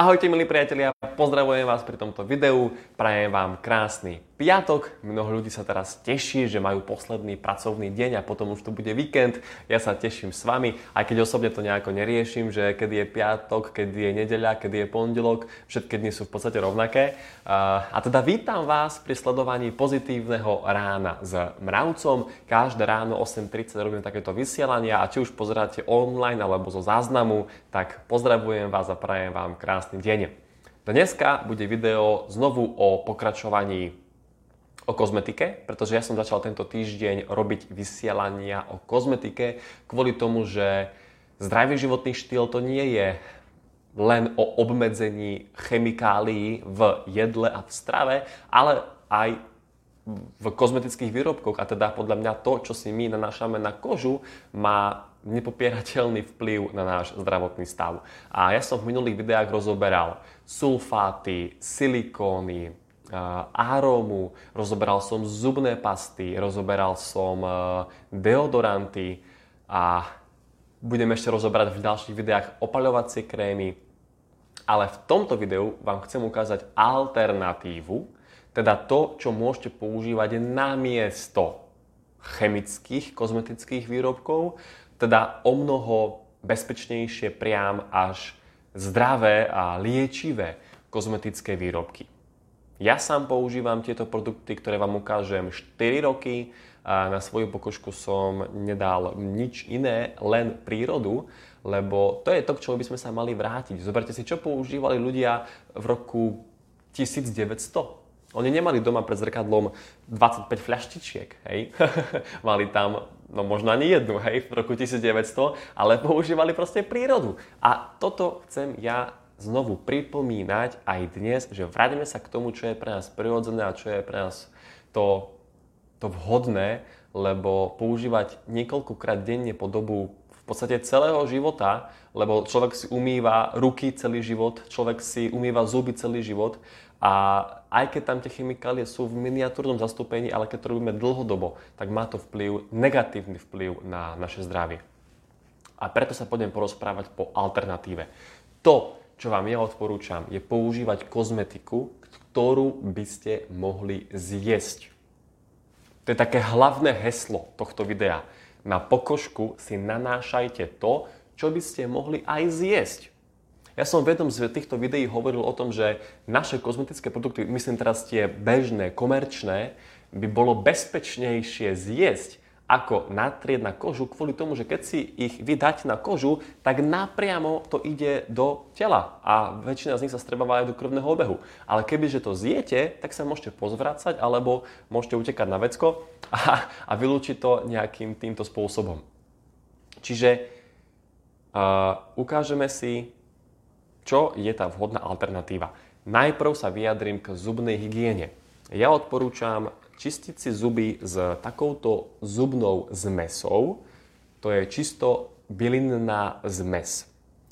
Ahojte milí priatelia, pozdravujem vás pri tomto videu, prajem vám krásny piatok. Mnoho ľudí sa teraz teší, že majú posledný pracovný deň a potom už to bude víkend. Ja sa teším s vami, aj keď osobne to nejako neriešim, že kedy je piatok, kedy je nedeľa, kedy je pondelok, všetky dni sú v podstate rovnaké. A teda vítam vás pri sledovaní pozitívneho rána s mravcom. Každé ráno 8.30 robím takéto vysielania a či už pozeráte online alebo zo záznamu, tak pozdravujem vás a prajem vám krásny deň. Dneska bude video znovu o pokračovaní o kozmetike, pretože ja som začal tento týždeň robiť vysielania o kozmetike kvôli tomu, že zdravý životný štýl to nie je len o obmedzení chemikálií v jedle a v strave, ale aj v kozmetických výrobkoch a teda podľa mňa to, čo si my nanášame na kožu, má nepopierateľný vplyv na náš zdravotný stav. A ja som v minulých videách rozoberal sulfáty, silikóny, arómu, rozoberal som zubné pasty, rozoberal som deodoranty a budem ešte rozoberať v ďalších videách opaľovacie krémy. Ale v tomto videu vám chcem ukázať alternatívu, teda to, čo môžete používať namiesto chemických kozmetických výrobkov, teda o mnoho bezpečnejšie priam až zdravé a liečivé kozmetické výrobky. Ja sám používam tieto produkty, ktoré vám ukážem 4 roky. A na svoju pokožku som nedal nič iné, len prírodu, lebo to je to, k čomu by sme sa mali vrátiť. Zoberte si, čo používali ľudia v roku 1900 oni nemali doma pred zrkadlom 25 fľaštičiek, hej. Mali tam, no možno ani jednu, hej, v roku 1900, ale používali proste prírodu. A toto chcem ja znovu pripomínať aj dnes, že vráťme sa k tomu, čo je pre nás prirodzené a čo je pre nás to, to vhodné, lebo používať niekoľkokrát denne po dobu v podstate celého života, lebo človek si umýva ruky celý život, človek si umýva zuby celý život a aj keď tam tie chemikálie sú v miniatúrnom zastúpení, ale keď to robíme dlhodobo, tak má to vplyv, negatívny vplyv na naše zdravie. A preto sa poďme porozprávať po alternatíve. To, čo vám ja odporúčam, je používať kozmetiku, ktorú by ste mohli zjesť. To je také hlavné heslo tohto videa. Na pokožku si nanášajte to, čo by ste mohli aj zjesť. Ja som v jednom z týchto videí hovoril o tom, že naše kozmetické produkty, myslím teraz tie bežné, komerčné, by bolo bezpečnejšie zjesť ako natrieť na kožu kvôli tomu, že keď si ich vydať na kožu, tak napriamo to ide do tela a väčšina z nich sa strebáva aj do krvného obehu. Ale kebyže to zjete, tak sa môžete pozvracať alebo môžete utekať na vecko a, a vylúčiť to nejakým týmto spôsobom. Čiže uh, ukážeme si čo je tá vhodná alternatíva? Najprv sa vyjadrím k zubnej hygiene. Ja odporúčam čistiť si zuby s takouto zubnou zmesou. To je čisto bylinná zmes.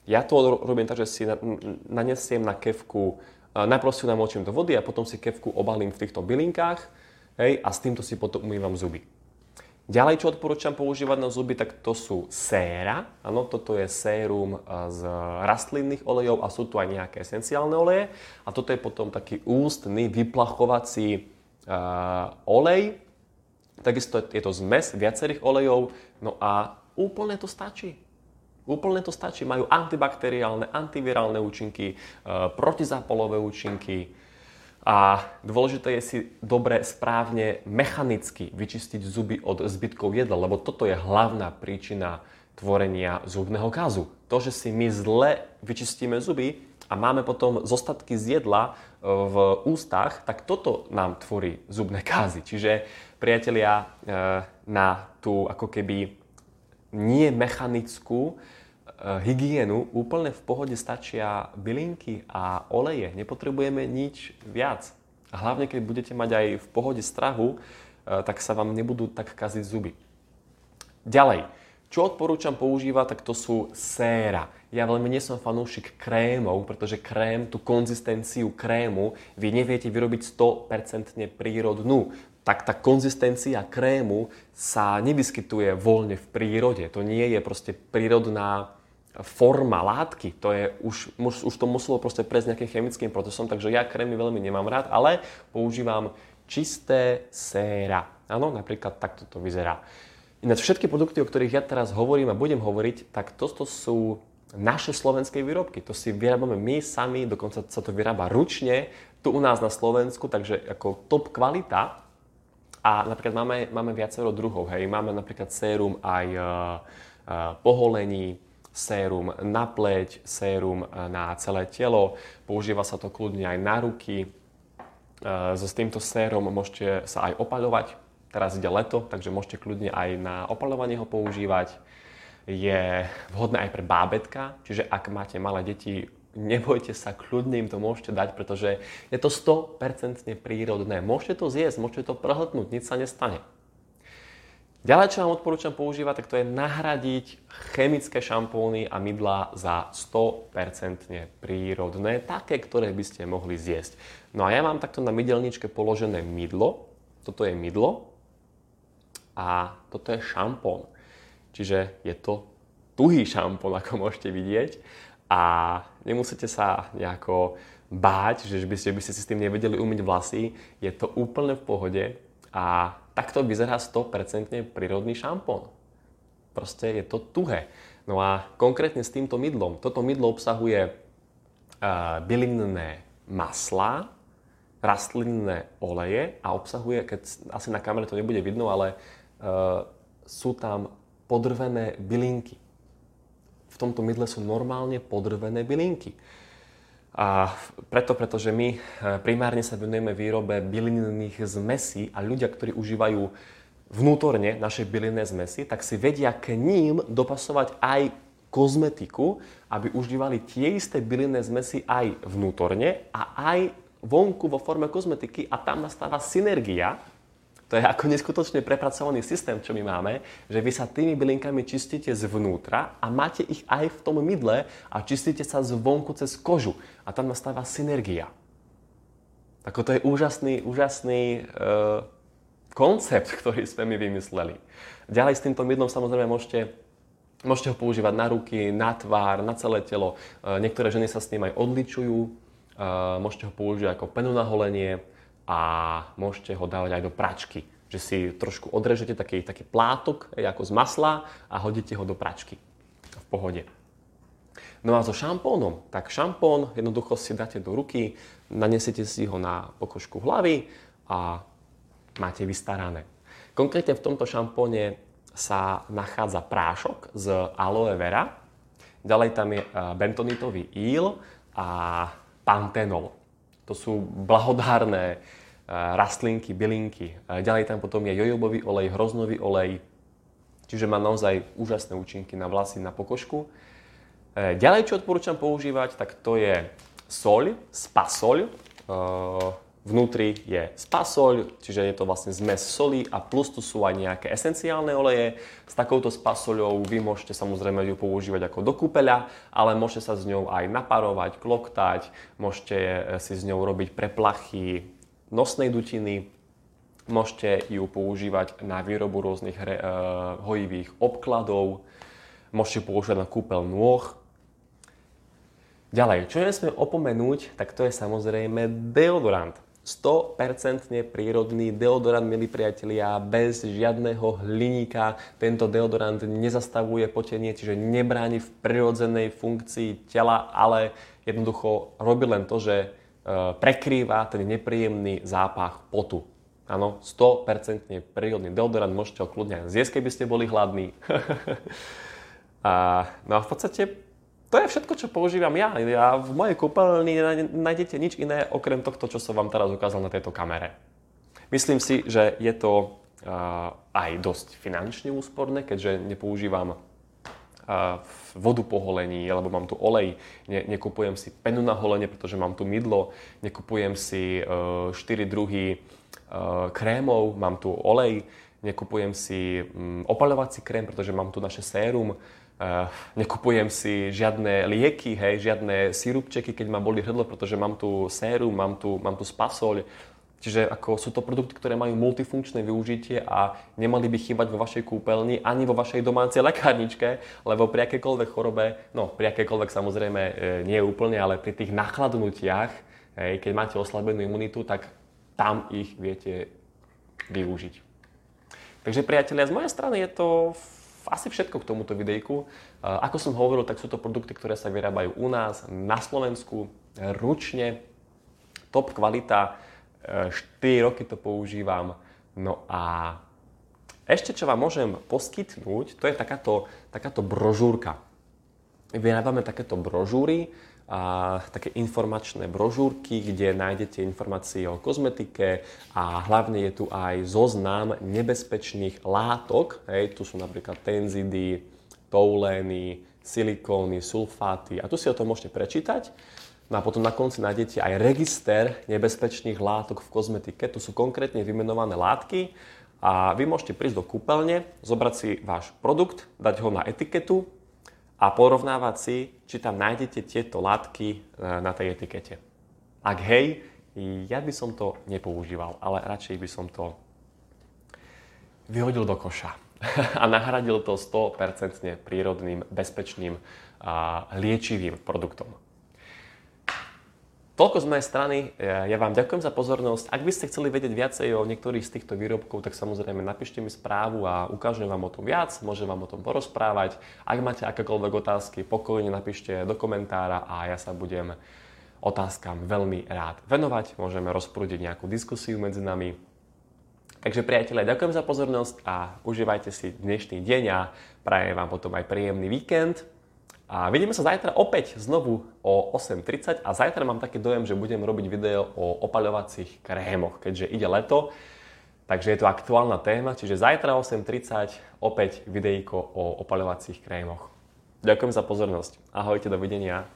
Ja to robím tak, že si nanesiem na kevku, najprv si namočím do vody a potom si kevku obalím v týchto bylinkách hej, a s týmto si potom umývam zuby. Ďalej, čo odporúčam používať na zuby, tak to sú séra. Áno, toto je sérum z rastlinných olejov a sú tu aj nejaké esenciálne oleje. A toto je potom taký ústny vyplachovací olej. Takisto je to zmes viacerých olejov. No a úplne to stačí. Úplne to stačí. Majú antibakteriálne, antivirálne účinky, uh, protizápolové účinky, a dôležité je si dobre, správne, mechanicky vyčistiť zuby od zbytkov jedla, lebo toto je hlavná príčina tvorenia zubného kazu. To, že si my zle vyčistíme zuby a máme potom zostatky z jedla e, v ústach, tak toto nám tvorí zubné kázy. Čiže priatelia, e, na tú ako keby nie mechanickú Eh, hygienu úplne v pohode stačia bylinky a oleje. Nepotrebujeme nič viac. A hlavne, keď budete mať aj v pohode strahu, tak sa vám nebudú tak kaziť zuby. Ďalej, čo odporúčam používať, tak to sú séra. Ja veľmi nie som fanúšik krémov, pretože krém, tú konzistenciu krému, vy neviete vyrobiť 100% prírodnú. Tak tá konzistencia krému sa nevyskytuje voľne v prírode. To nie je proste prírodná forma látky, to je už, už, to muselo proste prejsť nejakým chemickým procesom, takže ja krémy veľmi nemám rád, ale používam čisté séra. Áno, napríklad takto to vyzerá. Ináč všetky produkty, o ktorých ja teraz hovorím a budem hovoriť, tak toto sú naše slovenské výrobky. To si vyrábame my sami, dokonca sa to vyrába ručne, tu u nás na Slovensku, takže ako top kvalita. A napríklad máme, máme viacero druhov, hej. Máme napríklad sérum aj uh, uh, poholení, sérum na pleť, sérum na celé telo, používa sa to kľudne aj na ruky. So s týmto sérom môžete sa aj opaľovať, teraz ide leto, takže môžete kľudne aj na opaľovanie ho používať. Je vhodné aj pre bábetka, čiže ak máte malé deti, nebojte sa, kľudne im to môžete dať, pretože je to 100% prírodné. Môžete to zjesť, môžete to prehltnúť, nič sa nestane. Ďalej, čo vám odporúčam používať, tak to je nahradiť chemické šampóny a mydlá za 100% prírodné, také, ktoré by ste mohli zjesť. No a ja mám takto na mydelničke položené mydlo, toto je mydlo a toto je šampón. Čiže je to tuhý šampón, ako môžete vidieť a nemusíte sa nejako báť, že by ste, by ste si s tým nevedeli umyť vlasy. Je to úplne v pohode a takto vyzerá 100% prírodný šampón. Proste je to tuhé. No a konkrétne s týmto mydlom. Toto mydlo obsahuje uh, bylinné masla, rastlinné oleje a obsahuje, keď asi na kamere to nebude vidno, ale uh, sú tam podrvené bylinky. V tomto mydle sú normálne podrvené bylinky. A preto, pretože my e, primárne sa venujeme výrobe bylinných zmesí a ľudia, ktorí užívajú vnútorne naše bylinné zmesy, tak si vedia k ním dopasovať aj kozmetiku, aby užívali tie isté bylinné zmesy aj vnútorne a aj vonku vo forme kozmetiky a tam nastáva synergia to je ako neskutočne prepracovaný systém, čo my máme, že vy sa tými bylinkami čistíte zvnútra a máte ich aj v tom mydle a čistíte sa zvonku cez kožu. A tam nastáva synergia. Ako to je úžasný, úžasný uh, koncept, ktorý sme my vymysleli. Ďalej s týmto mydlom samozrejme môžete Môžete ho používať na ruky, na tvár, na celé telo. E, niektoré ženy sa s ním aj odličujú. E, môžete ho použiť ako penu na holenie a môžete ho dávať aj do pračky. Že si trošku odrežete taký, taký plátok ako z masla a hodíte ho do pračky. V pohode. No a so šampónom, tak šampón jednoducho si dáte do ruky, nanesiete si ho na pokožku hlavy a máte vystarané. Konkrétne v tomto šampóne sa nachádza prášok z aloe vera, ďalej tam je eh, bentonitový íl a pantenol. To sú blahodárne rastlinky, bylinky. Ďalej tam potom je jojobový olej, hroznový olej, čiže má naozaj úžasné účinky na vlasy, na pokožku. E, ďalej, čo odporúčam používať, tak to je soľ, spasoľ. E, vnútri je spasoľ, čiže je to vlastne zmes soli a plus tu sú aj nejaké esenciálne oleje. S takouto spasoľou vy môžete samozrejme ju používať ako do kúpeľa, ale môžete sa s ňou aj naparovať, kloktať, môžete si s ňou robiť preplachy, nosnej dutiny, môžete ju používať na výrobu rôznych re, uh, hojivých obkladov, môžete používať na kúpel nôh. Ďalej, čo nesmiem opomenúť, tak to je samozrejme deodorant. 100% prírodný deodorant, milí priatelia, bez žiadneho hliníka. Tento deodorant nezastavuje potenie, čiže nebráni v prirodzenej funkcii tela, ale jednoducho robí len to, že E, prekrýva ten nepríjemný zápach potu. Áno, 100% prírodný deodorant, môžete ho kľudne zjesť, keby ste boli hladní. a, no a v podstate to je všetko, čo používam ja. Ja v mojej kúpeľni nájdete nič iné okrem tohto, čo som vám teraz ukázal na tejto kamere. Myslím si, že je to uh, aj dosť finančne úsporné, keďže nepoužívam vodu po holení, alebo mám tu olej, ne, nekupujem si penu na holenie, pretože mám tu mydlo, nekupujem si uh, 4 druhy uh, krémov, mám tu olej, nekupujem si um, opaľovací krém, pretože mám tu naše sérum, uh, nekupujem si žiadne lieky, hej, žiadne sirupčeky, keď ma boli hrdlo, pretože mám tu sérum, mám tu, mám tu spasoľ, Čiže ako sú to produkty, ktoré majú multifunkčné využitie a nemali by chýbať vo vašej kúpeľni ani vo vašej domácej lekárničke, lebo pri akékoľvek chorobe, no pri akékoľvek samozrejme e, nie úplne, ale pri tých nachladnutiach, hej, keď máte oslabenú imunitu, tak tam ich viete využiť. Takže priatelia, z mojej strany je to asi všetko k tomuto videjku. E, ako som hovoril, tak sú to produkty, ktoré sa vyrábajú u nás, na Slovensku, ručne, top kvalita, 4 roky to používam. No a ešte čo vám môžem poskytnúť, to je takáto, takáto brožúrka. Vyrábame takéto brožúry, a také informačné brožúrky, kde nájdete informácie o kozmetike a hlavne je tu aj zoznam nebezpečných látok. Hej, tu sú napríklad tenzidy, toulény, silikóny, sulfáty a tu si o tom môžete prečítať. No a potom na konci nájdete aj register nebezpečných látok v kozmetike. Tu sú konkrétne vymenované látky a vy môžete prísť do kúpeľne, zobrať si váš produkt, dať ho na etiketu a porovnávať si, či tam nájdete tieto látky e, na tej etikete. Ak hej, ja by som to nepoužíval, ale radšej by som to vyhodil do koša a nahradil to 100% prírodným, bezpečným a liečivým produktom. Toľko z mojej strany. Ja vám ďakujem za pozornosť. Ak by ste chceli vedieť viacej o niektorých z týchto výrobkov, tak samozrejme napíšte mi správu a ukážem vám o tom viac, môžem vám o tom porozprávať. Ak máte akékoľvek otázky, pokojne napíšte do komentára a ja sa budem otázkam veľmi rád venovať. Môžeme rozprúdiť nejakú diskusiu medzi nami. Takže priatelia, ďakujem za pozornosť a užívajte si dnešný deň a prajem vám potom aj príjemný víkend. A vidíme sa zajtra opäť znovu o 8.30 a zajtra mám taký dojem, že budem robiť video o opaľovacích krémoch, keďže ide leto. Takže je to aktuálna téma, čiže zajtra 8.30 opäť videjko o opaľovacích krémoch. Ďakujem za pozornosť. Ahojte, dovidenia.